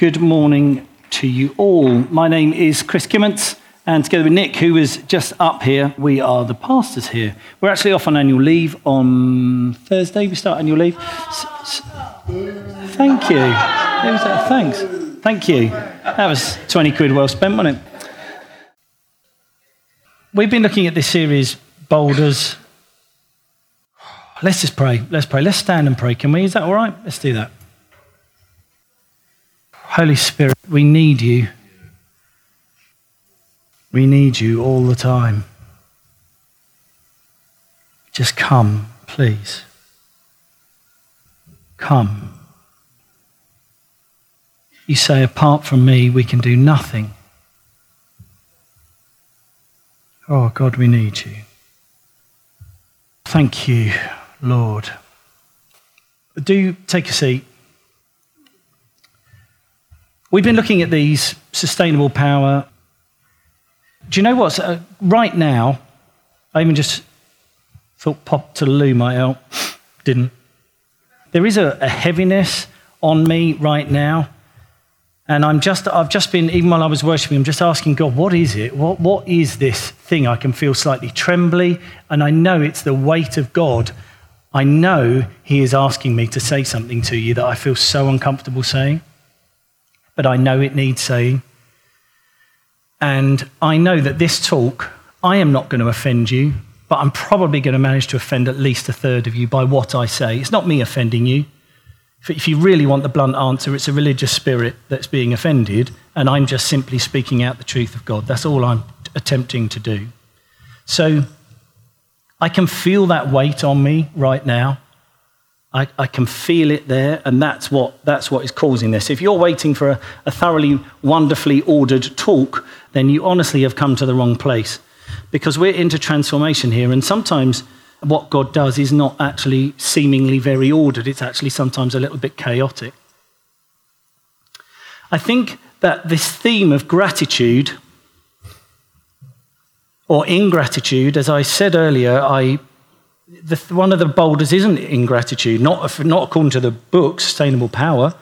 Good morning to you all. My name is Chris Kimmons, and together with Nick, who is just up here, we are the pastors here. We're actually off on annual leave on Thursday. We start annual leave. S- s- thank you. Thanks. Thank you. That was 20 quid well spent, wasn't it? We've been looking at this series, Boulders. Let's just pray. Let's pray. Let's stand and pray, can we? Is that all right? Let's do that. Holy Spirit, we need you. We need you all the time. Just come, please. Come. You say, apart from me, we can do nothing. Oh, God, we need you. Thank you, Lord. Do take a seat. We've been looking at these sustainable power. Do you know what? Uh, right now, I even just thought pop to loo might help. Didn't. There is a, a heaviness on me right now. And I'm just, I've just been, even while I was worshiping, I'm just asking God, what is it? What, what is this thing? I can feel slightly trembly, and I know it's the weight of God. I know He is asking me to say something to you that I feel so uncomfortable saying but I know it needs saying. And I know that this talk, I am not going to offend you, but I'm probably going to manage to offend at least a third of you by what I say. It's not me offending you. If you really want the blunt answer, it's a religious spirit that's being offended, and I'm just simply speaking out the truth of God. That's all I'm attempting to do. So I can feel that weight on me right now. I, I, can feel it there, and that's what, that's what is causing this. If you're waiting for a, a thoroughly, wonderfully ordered talk, then you honestly have come to the wrong place. Because we're into transformation here, and sometimes what God does is not actually seemingly very ordered, it's actually sometimes a little bit chaotic. I think that this theme of gratitude or ingratitude, as I said earlier, I the, one of the boulders isn't ingratitude, not, not according to the book, Sustainable Power.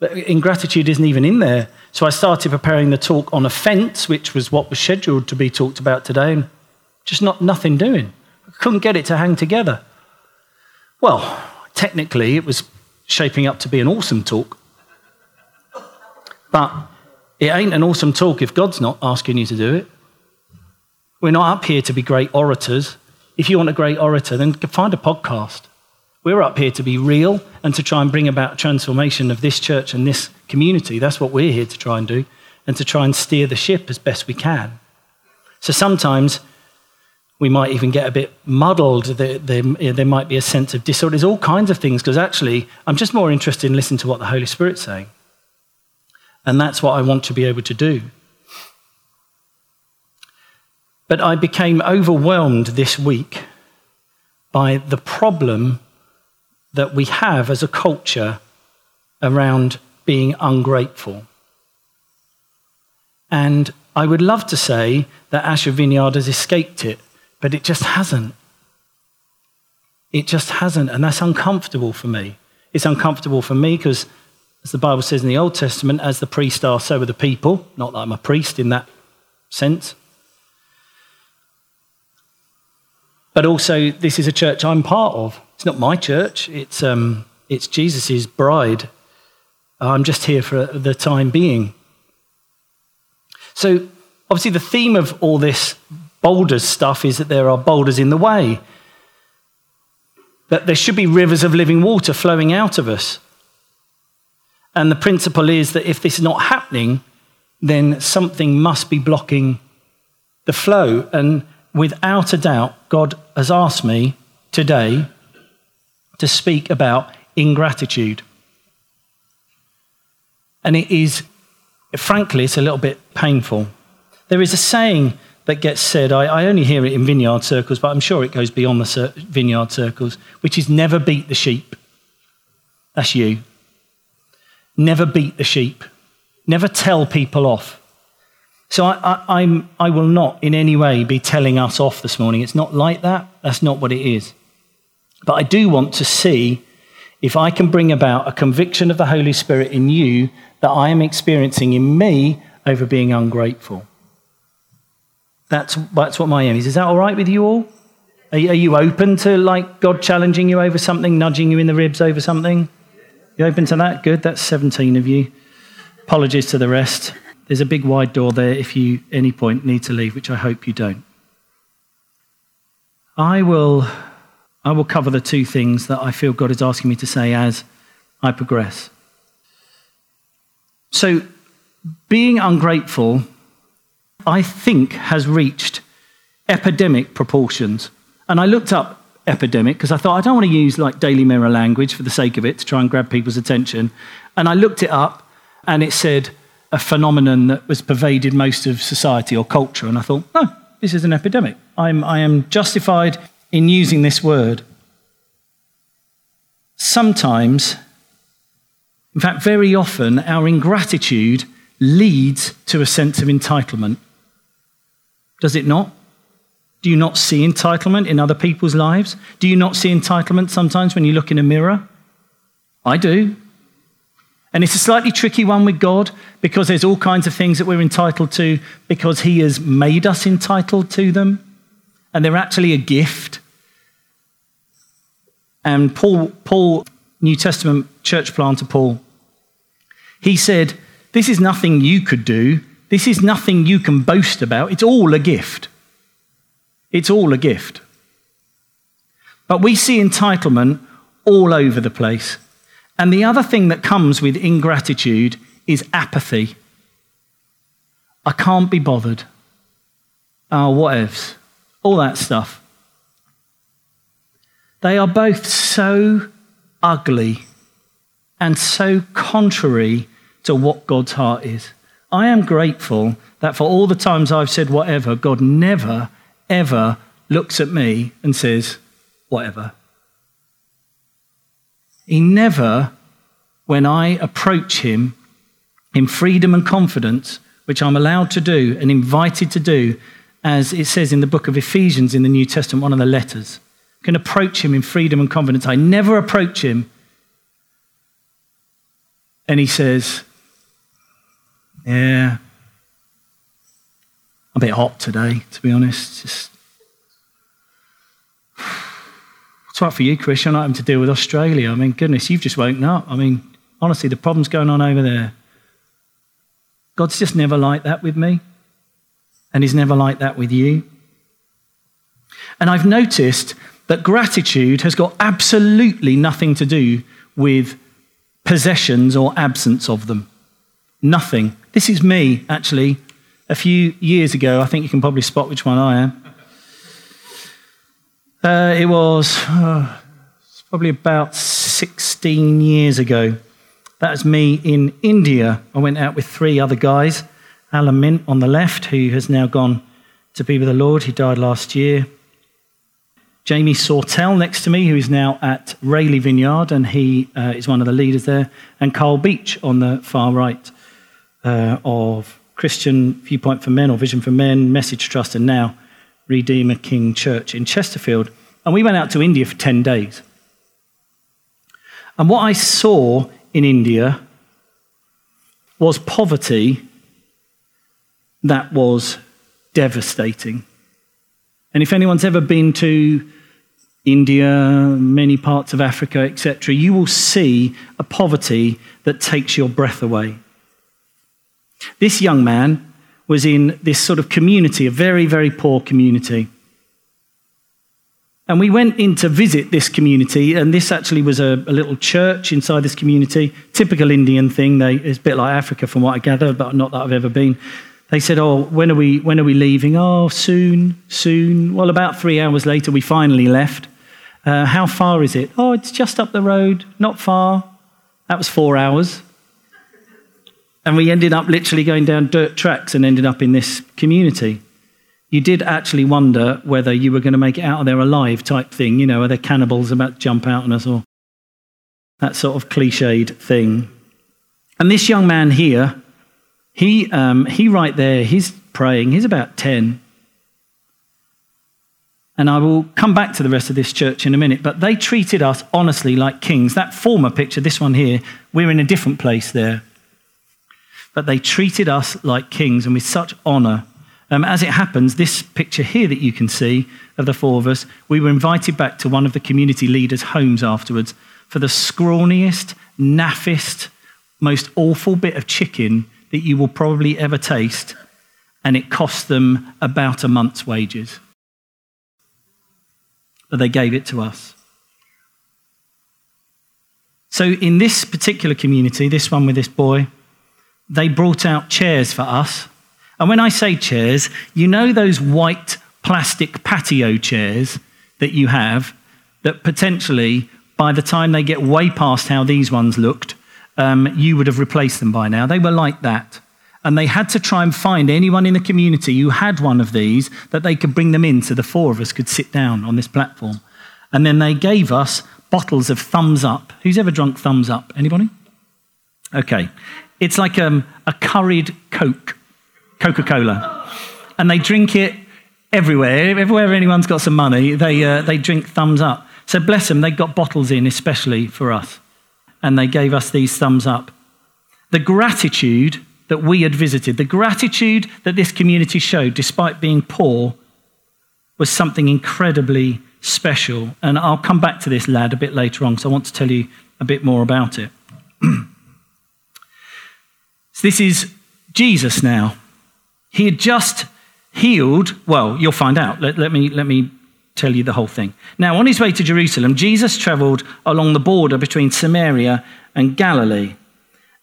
But ingratitude isn't even in there. So I started preparing the talk on offence, which was what was scheduled to be talked about today, and just not nothing doing. I couldn't get it to hang together. Well, technically, it was shaping up to be an awesome talk. But it ain't an awesome talk if God's not asking you to do it. We're not up here to be great orators. If you want a great orator, then find a podcast. We're up here to be real and to try and bring about transformation of this church and this community. That's what we're here to try and do, and to try and steer the ship as best we can. So sometimes we might even get a bit muddled. There, might be a sense of disorder. There's all kinds of things, because actually, I'm just more interested in listening to what the Holy Spirit's saying. And that's what I want to be able to do. But I became overwhelmed this week by the problem that we have as a culture around being ungrateful. And I would love to say that Ashford Vineyard has escaped it, but it just hasn't. It just hasn't, and that's uncomfortable for me. It's uncomfortable for me because, as the Bible says in the Old Testament, as the priest are, so are the people. Not that I'm a priest in that sense. But also, this is a church I'm part of. It's not my church, it's, um, it's Jesus' bride. I'm just here for the time being. So, obviously, the theme of all this boulders stuff is that there are boulders in the way, that there should be rivers of living water flowing out of us. And the principle is that if this is not happening, then something must be blocking the flow. And without a doubt, God has asked me today to speak about ingratitude. And it is, frankly, it's a little bit painful. There is a saying that gets said, I, I only hear it in vineyard circles, but I'm sure it goes beyond the vineyard circles, which is never beat the sheep. That's you. Never beat the sheep. Never tell people off. So I, I, I, will not in any way be telling us off this morning. It's not like that. That's not what it is. But I do want to see if I can bring about a conviction of the Holy Spirit in you that I am experiencing in me over being ungrateful. That's, that's what my aim is. Is that all right with you all? Are you, are you open to like God challenging you over something, nudging you in the ribs over something? You open to that? Good. That's 17 of you. Apologies to the rest. There's a big wide door there if you any point need to leave, which I hope you don't. I will, I will cover the two things that I feel God is asking me to say as I progress. So, being ungrateful, I think, has reached epidemic proportions. And I looked up epidemic because I thought I don't want to use like Daily Mirror language for the sake of it to try and grab people's attention. And I looked it up and it said a phenomenon that was pervaded most of society or culture. And I thought, no, this is an epidemic. I'm, I am justified in using this word. Sometimes, in fact, very often, our ingratitude leads to a sense of entitlement. Does it not? Do you not see entitlement in other people's lives? Do you not see entitlement sometimes when you look in a mirror? I do. And it's a slightly tricky one with God because there's all kinds of things that we're entitled to because He has made us entitled to them. And they're actually a gift. And Paul, Paul, New Testament church planter Paul, he said, This is nothing you could do. This is nothing you can boast about. It's all a gift. It's all a gift. But we see entitlement all over the place. And the other thing that comes with ingratitude is apathy. I can't be bothered. Oh, whatevs. All that stuff. They are both so ugly and so contrary to what God's heart is. I am grateful that for all the times I've said whatever, God never, ever looks at me and says, whatever. He never, when I approach him in freedom and confidence, which I'm allowed to do and invited to do, as it says in the book of Ephesians in the New Testament, one of the letters, can approach him in freedom and confidence. I never approach him. And he says, Yeah, I'm a bit hot today, to be honest. Just It's right for you, Chris. You're not having to deal with Australia. I mean, goodness, you've just woken up. I mean, honestly, the problem's going on over there. God's just never like that with me, and He's never like that with you. And I've noticed that gratitude has got absolutely nothing to do with possessions or absence of them. Nothing. This is me, actually. A few years ago, I think you can probably spot which one I am. Uh, it was uh, probably about 16 years ago. That was me in India. I went out with three other guys. Alan Mint on the left, who has now gone to be with the Lord. He died last year. Jamie Sawtell next to me, who is now at Rayleigh Vineyard, and he uh, is one of the leaders there. And Carl Beach on the far right uh, of Christian Viewpoint for Men or Vision for Men, Message Trust, and now Redeemer King Church in Chesterfield. And we went out to India for 10 days. And what I saw in India was poverty that was devastating. And if anyone's ever been to India, many parts of Africa, etc., you will see a poverty that takes your breath away. This young man was in this sort of community, a very, very poor community. And we went in to visit this community, and this actually was a, a, little church inside this community. Typical Indian thing. They, it's a bit like Africa, from what I gather, but not that I've ever been. They said, "Oh, when are we? When are we leaving? Oh, soon, soon." Well, about three hours later, we finally left. Uh, how far is it? Oh, it's just up the road, not far. That was four hours. And we ended up literally going down dirt tracks and ended up in this community. You did actually wonder whether you were going to make it out of there alive, type thing. You know, are there cannibals about to jump out on us or that sort of cliched thing? And this young man here, he, um, he right there, he's praying. He's about 10. And I will come back to the rest of this church in a minute, but they treated us honestly like kings. That former picture, this one here, we're in a different place there. But they treated us like kings and with such honor. Um, as it happens, this picture here that you can see of the four of us, we were invited back to one of the community leaders' homes afterwards for the scrawniest, naffest, most awful bit of chicken that you will probably ever taste. And it cost them about a month's wages but they gave it to us. So, in this particular community, this one with this boy, they brought out chairs for us. And when I say chairs, you know those white plastic patio chairs that you have that potentially, by the time they get way past how these ones looked, um, you would have replaced them by now. They were like that and they had to try and find anyone in the community who had one of these that they could bring them in so the four of us could sit down on this platform. And then they gave us bottles of Thums Up. Who's ever drunk Thums Up? Anybody? Okay. It's like um, a curried Coke, Coca Cola. And they drink it everywhere. Everywhere anyone's got some money, they, uh, they drink Thums Up. So bless them, they got bottles in especially for us. And they gave us these Thums Up. The gratitude that we had visited, the gratitude that this community showed despite being poor, was something incredibly special. And I'll come back to this lad a bit later on because I want to tell you a bit more about it. so, this is Jesus now. He had just healed, well, you'll find out. Let, let, me, let me tell you the whole thing. Now, on his way to Jerusalem, Jesus traveled along the border between Samaria and Galilee.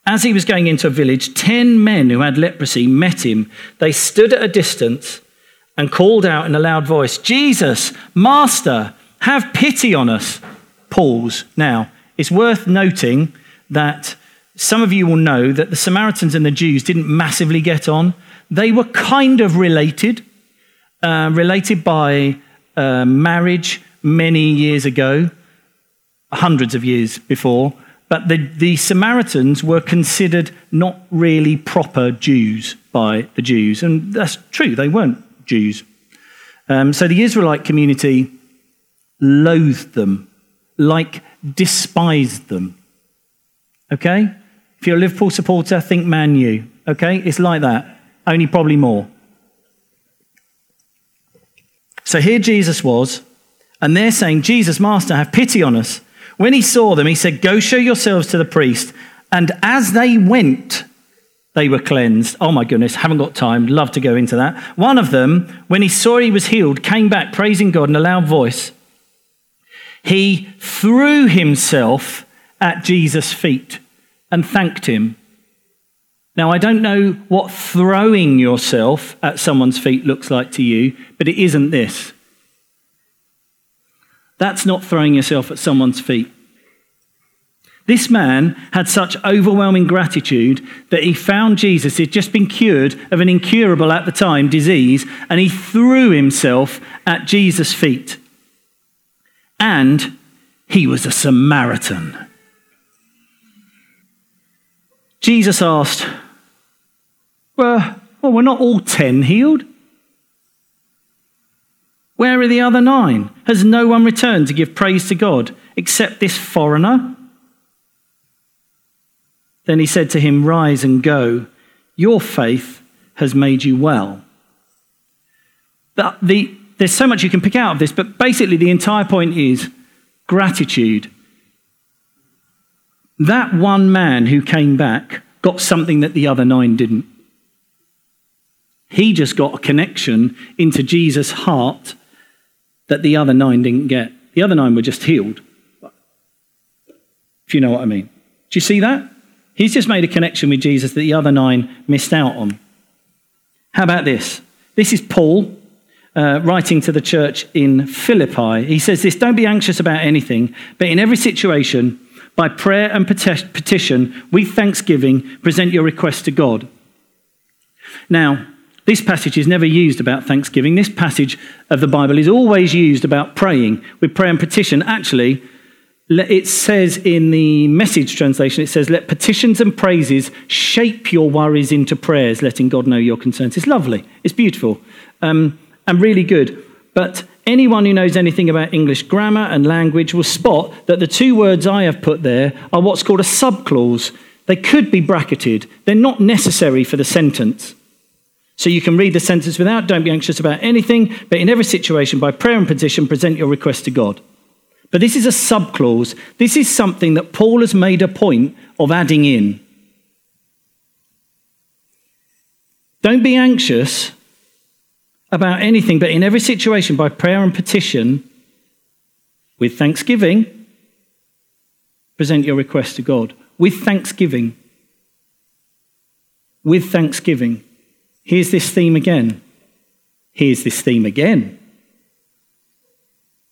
As he was going into a village, ten men who had leprosy met him. They stood at a distance and called out in a loud voice, Jesus, Master, have pity on us. Pause. Now, it's worth noting that some of you will know that the Samaritans and the Jews didn't massively get on. They were kind of related, uh, related by uh, marriage many years ago, hundreds of years before. But the, the Samaritans were considered not really proper Jews by the Jews. And that's true, they weren't Jews. Um, so the Israelite community loathed them, like despised them. Okay? If you're a Liverpool supporter, think Man U. Okay? It's like that, only probably more. So here Jesus was, and they're saying, Jesus, Master, have pity on us. When he saw them, he said, Go show yourselves to the priest. And as they went, they were cleansed. Oh my goodness, haven't got time. Love to go into that. One of them, when he saw he was healed, came back praising God in a loud voice. He threw himself at Jesus' feet and thanked him. Now, I don't know what throwing yourself at someone's feet looks like to you, but it isn't this. That's not throwing yourself at someone's feet. This man had such overwhelming gratitude that he found Jesus. He'd just been cured of an incurable at the time disease, and he threw himself at Jesus' feet. And he was a Samaritan. Jesus asked, Well, well we're not all ten healed. Where are the other nine? Has no one returned to give praise to God except this foreigner? Then he said to him, Rise and go. Your faith has made you well. The, the, there's so much you can pick out of this, but basically, the entire point is gratitude. That one man who came back got something that the other nine didn't. He just got a connection into Jesus' heart that the other nine didn't get. The other nine were just healed. If you know what I mean. Do you see that? He's just made a connection with Jesus that the other nine missed out on. How about this? This is Paul uh, writing to the church in Philippi. He says this Don't be anxious about anything, but in every situation, by prayer and petition, with thanksgiving, present your requests to God. Now, this passage is never used about thanksgiving. This passage of the Bible is always used about praying with prayer and petition. Actually, it says in the message translation, it says, let petitions and praises shape your worries into prayers, letting God know your concerns. It's lovely. It's beautiful um, and really good. But Anyone who knows anything about English grammar and language will spot that the two words I have put there are what's called a subclause. They could be bracketed, they're not necessary for the sentence. So you can read the sentence without, don't be anxious about anything, but in every situation, by prayer and petition, present your request to God. But this is a subclause. This is something that Paul has made a point of adding in. Don't be anxious about anything, but in every situation, by prayer and petition, with thanksgiving, present your request to God. With thanksgiving. With thanksgiving. Here's this theme again. Here's this theme again.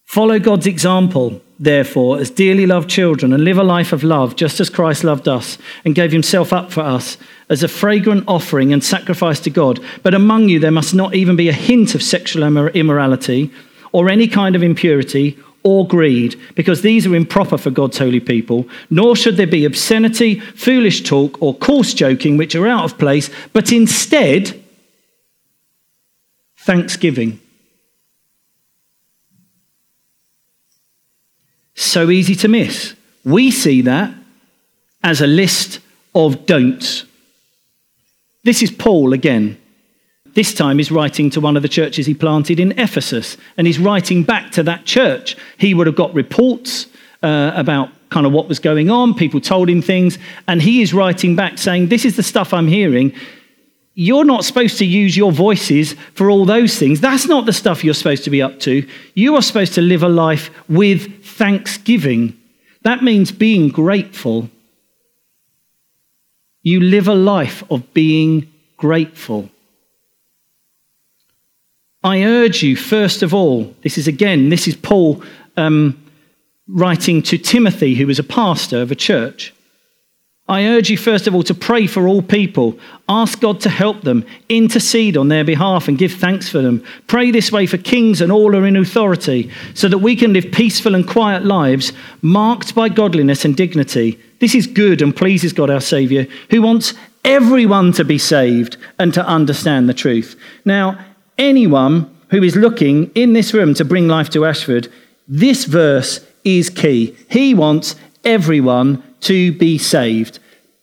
Follow God's example, therefore, as dearly loved children, and live a life of love, just as Christ loved us and gave himself up for us as a fragrant offering and sacrifice to God. But among you, there must not even be a hint of sexual immorality or any kind of impurity or greed, because these are improper for God's holy people, nor should there be obscenity, foolish talk, or coarse joking, which are out of place, but instead, thanksgiving. So easy to miss. We see that as a list of don'ts. This is Paul again. This time he's writing to one of the churches he planted in Ephesus, and he's writing back to that church. He would have got reports uh, about kind of what was going on, people told him things, and he is writing back saying, This is the stuff I'm hearing. You're not supposed to use your voices for all those things. That's not the stuff you're supposed to be up to. You are supposed to live a life with thanksgiving. That means being grateful. You live a life of being grateful. I urge you, first of all, this is again, this is Paul um, writing to Timothy, who was a pastor of a church. I urge you, first of all, to pray for all people. Ask God to help them, intercede on their behalf, and give thanks for them. Pray this way for kings and all who are in authority, so that we can live peaceful and quiet lives, marked by godliness and dignity. This is good and pleases God our Saviour, who wants everyone to be saved and to understand the truth. Now, anyone who is looking in this room to bring life to Ashford, this verse is key. He wants everyone to be saved.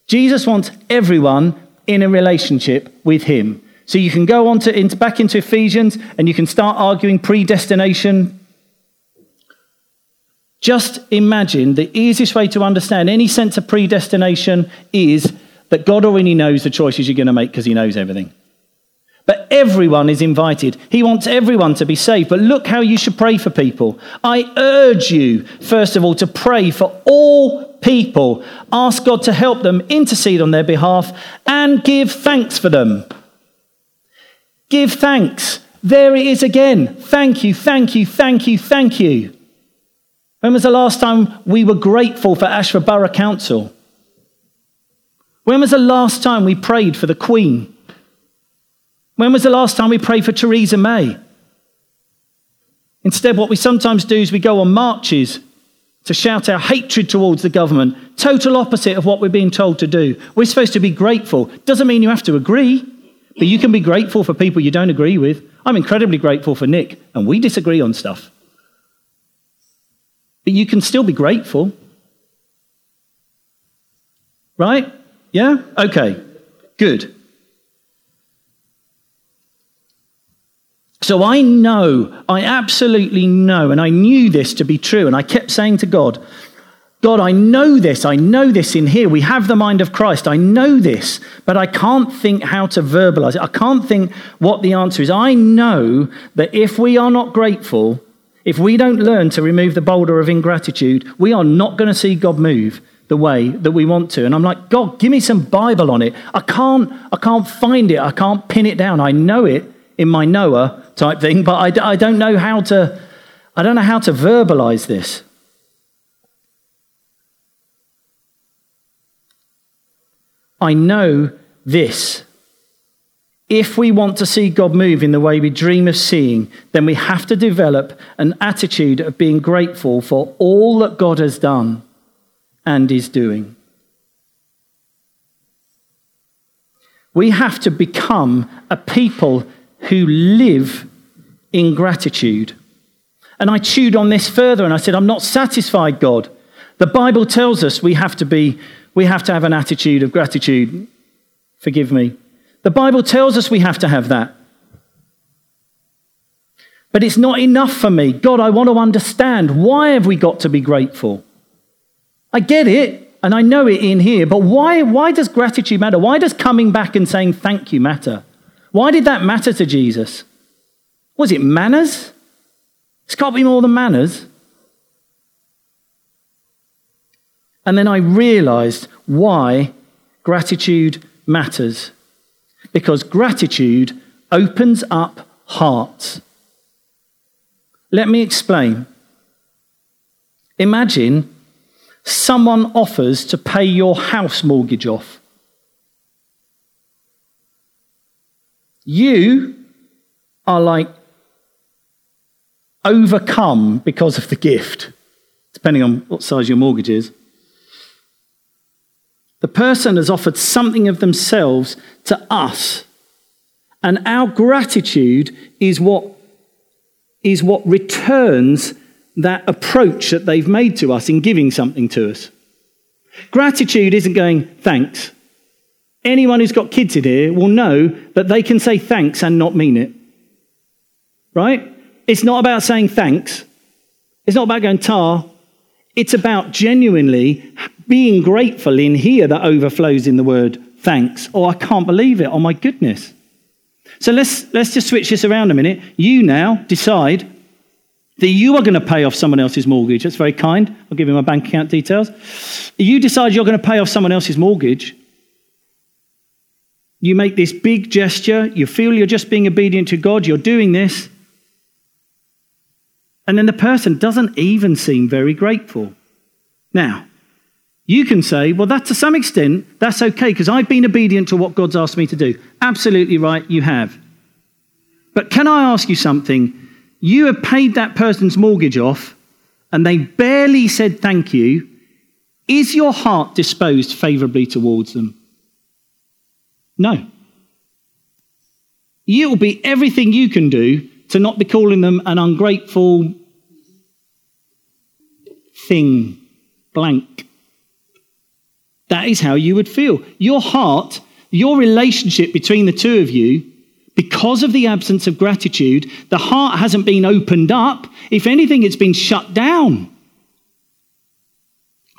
Jesus wants everyone in a relationship with him. So you can go on to, into, back into Ephesians and you can start arguing predestination. Just imagine the easiest way to understand any sense of predestination is that God already knows the choices you're going to make because he knows everything. But everyone is invited. He wants everyone to be saved. But look how you should pray for people. I urge you, first of all, to pray for all people. Ask God to help them, intercede on their behalf, and give thanks for them. Give thanks. There it is again. Thank you, thank you, thank you, thank you. When was the last time we were grateful for Ashford Borough Council? When was the last time we prayed for the Queen? When was the last time we prayed for Theresa May? Instead, what we sometimes do is we go on marches to shout our hatred towards the government, total opposite of what we're being told to do. We're supposed to be grateful. Doesn't mean you have to agree, but you can be grateful for people you don't agree with. I'm incredibly grateful for Nick, and we disagree on stuff. But you can still be grateful. Right? Yeah? Okay. Good. So I know, I absolutely know, and I knew this to be true, and I kept saying to God, God, I know this. I know this in here. We have the mind of Christ. I know this, but I can't think how to verbalize it. I can't think what the answer is. I know that if we are not grateful, if we don't learn to remove the boulder of ingratitude, we are not going to see God move the way that we want to. And I'm like, God, give me some Bible on it. I can't, I can't find it. I can't pin it down. I know it in my Noah type thing, but I, I don't know how to, I don't know how to verbalize this. I know this. If we want to see God move in the way we dream of seeing, then we have to develop an attitude of being grateful for all that God has done and is doing. We have to become a people who live in gratitude. And I chewed on this further and I said, I'm not satisfied, God. The Bible tells us we have to be, we have to have an attitude of gratitude. Forgive me. The Bible tells us we have to have that. But it's not enough for me. God, I want to understand why have we got to be grateful? I get it and I know it in here, but why, why does gratitude matter? Why does coming back and saying thank you matter? Why did that matter to Jesus? Was it manners? It's got to be more than manners. And then I realized why gratitude matters. Because gratitude opens up hearts. Let me explain. Imagine someone offers to pay your house mortgage off. You are like overcome because of the gift, depending on what size your mortgage is. The person has offered something of themselves to us, and our gratitude is what, is what returns that approach that they've made to us in giving something to us. Gratitude isn't going, thanks. Anyone who's got kids in here will know that they can say thanks and not mean it. Right? It's not about saying thanks. It's not about going tar. It's about genuinely being grateful in here that overflows in the word thanks. Oh, I can't believe it. Oh, my goodness. So let's, let's just switch this around a minute. You now decide that you are going to pay off someone else's mortgage. That's very kind. I'll give you my bank account details. You decide you're going to pay off someone else's mortgage. You make this big gesture. You feel you're just being obedient to God. You're doing this. And then the person doesn't even seem very grateful. Now, you can say, well, that to some extent, that's okay because I've been obedient to what God's asked me to do. Absolutely right, you have. But can I ask you something? You have paid that person's mortgage off and they barely said thank you. Is your heart disposed favorably towards them? No. You'll be everything you can do to not be calling them an ungrateful thing, blank. That is how you would feel. Your heart, your relationship between the two of you, because of the absence of gratitude, the heart hasn't been opened up. If anything, it's been shut down.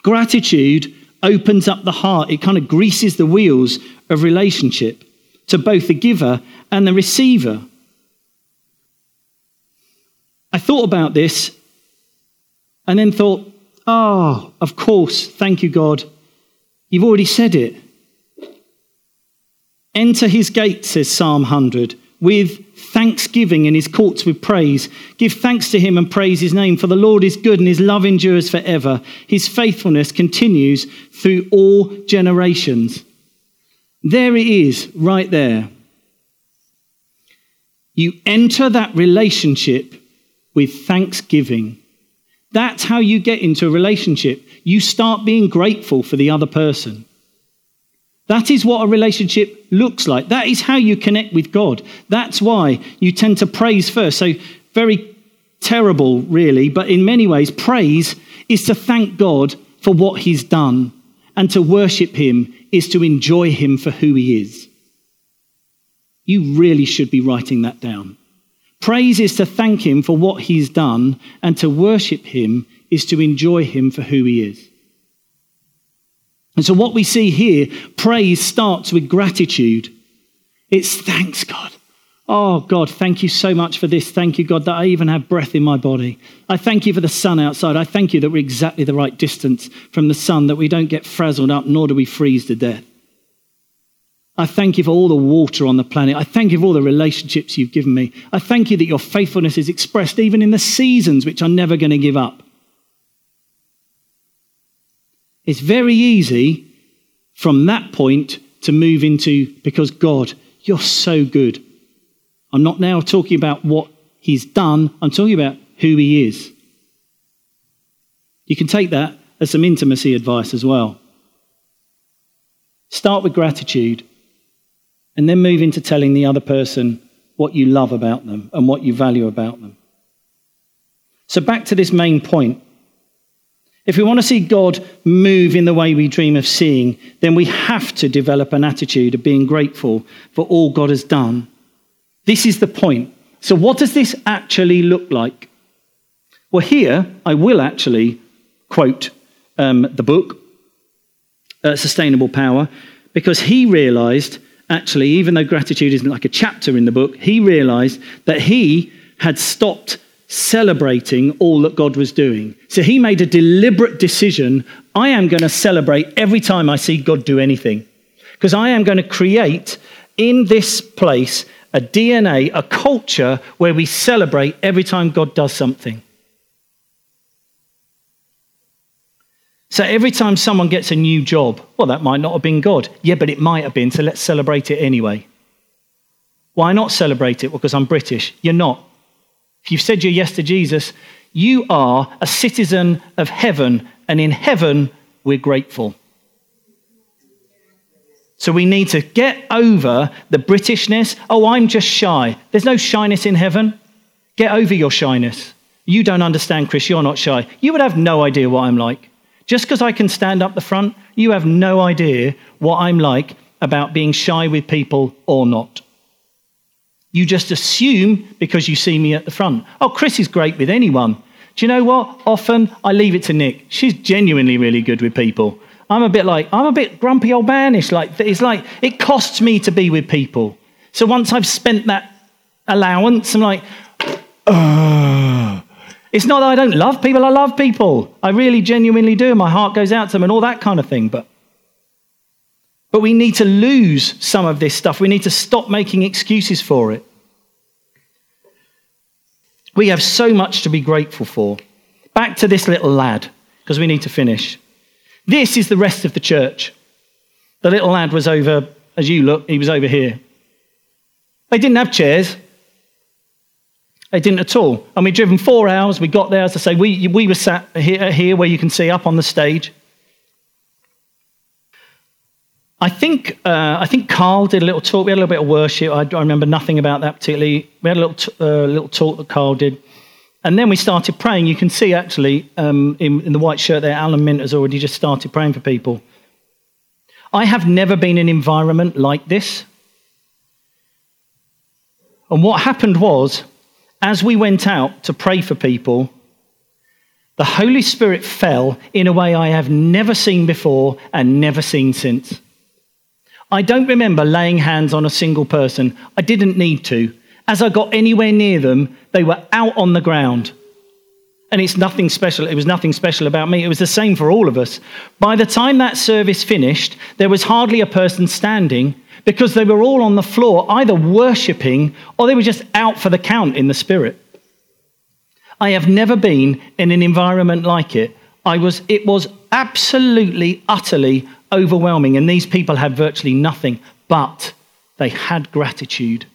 Gratitude opens up the heart, it kind of greases the wheels of relationship to both the giver and the receiver. I thought about this and then thought, oh, of course, thank you, God. You've already said it. Enter his gates, says Psalm 100, with thanksgiving and his courts with praise. Give thanks to him and praise his name, for the Lord is good and his love endures forever. His faithfulness continues through all generations. There it is, right there. You enter that relationship with thanksgiving. That's how you get into a relationship. You start being grateful for the other person. That is what a relationship looks like. That is how you connect with God. That's why you tend to praise first. So, very terrible, really, but in many ways, praise is to thank God for what He's done, and to worship Him is to enjoy Him for who He is. You really should be writing that down. Praise is to thank Him for what He's done, and to worship Him is to enjoy Him for who He is. And so, what we see here, praise starts with gratitude. It's thanks, God. Oh, God, thank you so much for this. Thank you, God, that I even have breath in my body. I thank you for the sun outside. I thank you that we're exactly the right distance from the sun, that we don't get frazzled up, nor do we freeze to death. I thank you for all the water on the planet. I thank you for all the relationships you've given me. I thank you that your faithfulness is expressed even in the seasons which are never going to give up. It's very easy from that point to move into because God, you're so good. I'm not now talking about what he's done, I'm talking about who he is. You can take that as some intimacy advice as well. Start with gratitude and then move into telling the other person what you love about them and what you value about them. So, back to this main point. If we want to see God move in the way we dream of seeing, then we have to develop an attitude of being grateful for all God has done. This is the point. So, what does this actually look like? Well, here I will actually quote um, the book, uh, Sustainable Power, because he realized, actually, even though gratitude isn't like a chapter in the book, he realized that he had stopped celebrating all that God was doing. So he made a deliberate decision I am going to celebrate every time I see God do anything. Because I am going to create in this place a DNA, a culture where we celebrate every time God does something. So every time someone gets a new job, well, that might not have been God. Yeah, but it might have been, so let's celebrate it anyway. Why not celebrate it? Because I'm British. You're not. If you've said your yes to Jesus, you are a citizen of heaven, and in heaven, we're grateful. So we need to get over the Britishness. Oh, I'm just shy. There's no shyness in heaven. Get over your shyness. You don't understand, Chris. You're not shy. You would have no idea what I'm like. Just because I can stand up the front, you have no idea what I'm like about being shy with people or not. You just assume because you see me at the front. Oh, Chris is great with anyone. Do you know what? Often I leave it to Nick. She's genuinely really good with people. I'm a bit like, I'm a bit grumpy old manish. Like, it's like, it costs me to be with people. So once I've spent that allowance, I'm like, Ugh. It's not that I don't love people, I love people. I really genuinely do. My heart goes out to them and all that kind of thing. But, but we need to lose some of this stuff. We need to stop making excuses for it. We have so much to be grateful for. Back to this little lad, because we need to finish. This is the rest of the church. The little lad was over, as you look, he was over here. They didn't have chairs. They didn't at all. And we'd driven four hours. We got there, as I say, we, we were sat here, here where you can see up on the stage. I think, uh, I think Carl did a little talk. We had a little bit of worship. I, I remember nothing about that particularly. We had a little, t- uh, little talk that Carl did. And then we started praying. You can see actually um, in, in the white shirt there, Alan Mint has already just started praying for people. I have never been in an environment like this. And what happened was, as we went out to pray for people, the Holy Spirit fell in a way I have never seen before and never seen since. I don't remember laying hands on a single person. I didn't need to. As I got anywhere near them, they were out on the ground. And it's nothing special. It was nothing special about me. It was the same for all of us. By the time that service finished, there was hardly a person standing because they were all on the floor, either worshipping or they were just out for the count in the spirit. I have never been in an environment like it. I was, it was absolutely, utterly overwhelming, and these people had virtually nothing, but they had gratitude.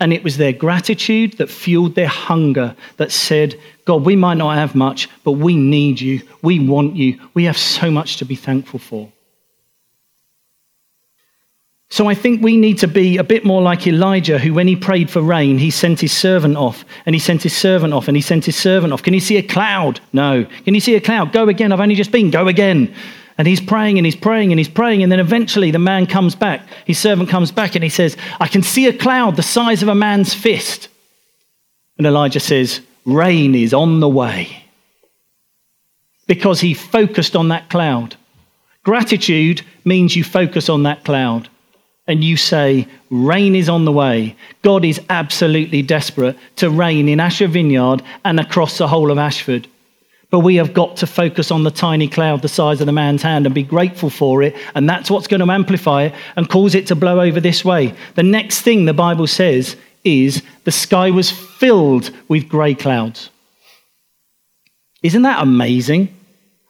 And it was their gratitude that fueled their hunger that said, God, we might not have much, but we need you. We want you. We have so much to be thankful for. So I think we need to be a bit more like Elijah, who, when he prayed for rain, he sent his servant off, and he sent his servant off, and he sent his servant off. Can you see a cloud? No. Can you see a cloud? Go again. I've only just been. Go again. And he's praying and he's praying and he's praying. And then eventually the man comes back. His servant comes back and he says, I can see a cloud the size of a man's fist. And Elijah says, Rain is on the way. Because he focused on that cloud. Gratitude means you focus on that cloud and you say, Rain is on the way. God is absolutely desperate to rain in Ashford Vineyard and across the whole of Ashford. But we have got to focus on the tiny cloud the size of the man's hand and be grateful for it. And that's what's going to amplify it and cause it to blow over this way. The next thing the Bible says is the sky was filled with grey clouds. Isn't that amazing?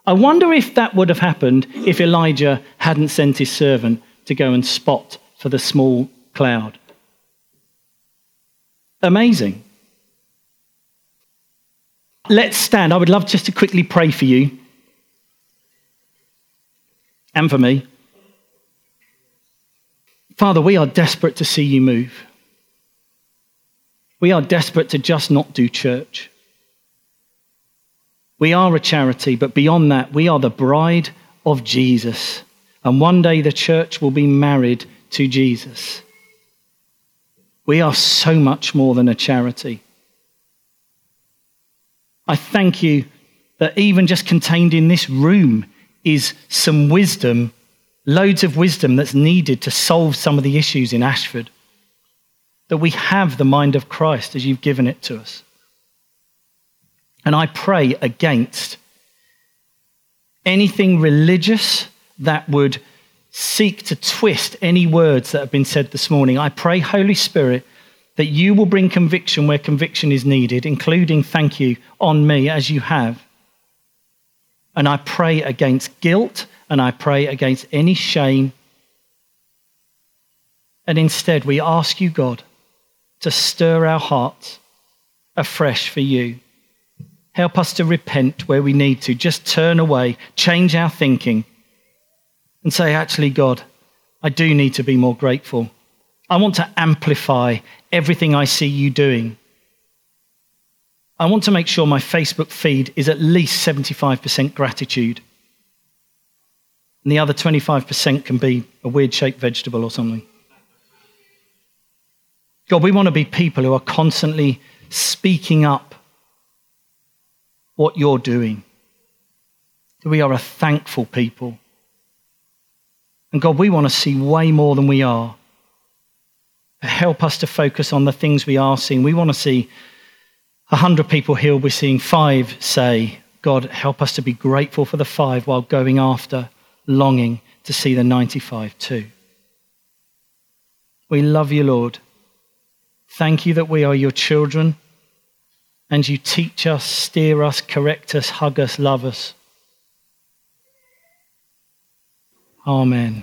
I wonder if that would have happened if Elijah hadn't sent his servant to go and spot for the small cloud. Amazing. Let's stand. I would love just to quickly pray for you and for me. Father, we are desperate to see you move. We are desperate to just not do church. We are a charity, but beyond that, we are the bride of Jesus. And one day the church will be married to Jesus. We are so much more than a charity. I thank you that even just contained in this room is some wisdom, loads of wisdom that's needed to solve some of the issues in Ashford. That we have the mind of Christ as you've given it to us. And I pray against anything religious that would seek to twist any words that have been said this morning. I pray, Holy Spirit, that you will bring conviction where conviction is needed, including thank you on me as you have. And I pray against guilt and I pray against any shame. And instead, we ask you, God, to stir our hearts afresh for you. Help us to repent where we need to, just turn away, change our thinking, and say, actually, God, I do need to be more grateful. I want to amplify everything I see you doing. I want to make sure my Facebook feed is at least 75% gratitude. And the other 25% can be a weird shaped vegetable or something. God, we want to be people who are constantly speaking up what you're doing. We are a thankful people. And God, we want to see way more than we are. Help us to focus on the things we are seeing. We want to see a hundred people healed. We're seeing five say, God, help us to be grateful for the five while going after, longing to see the 95 too. We love you, Lord. Thank you that we are your children and you teach us, steer us, correct us, hug us, love us. Amen.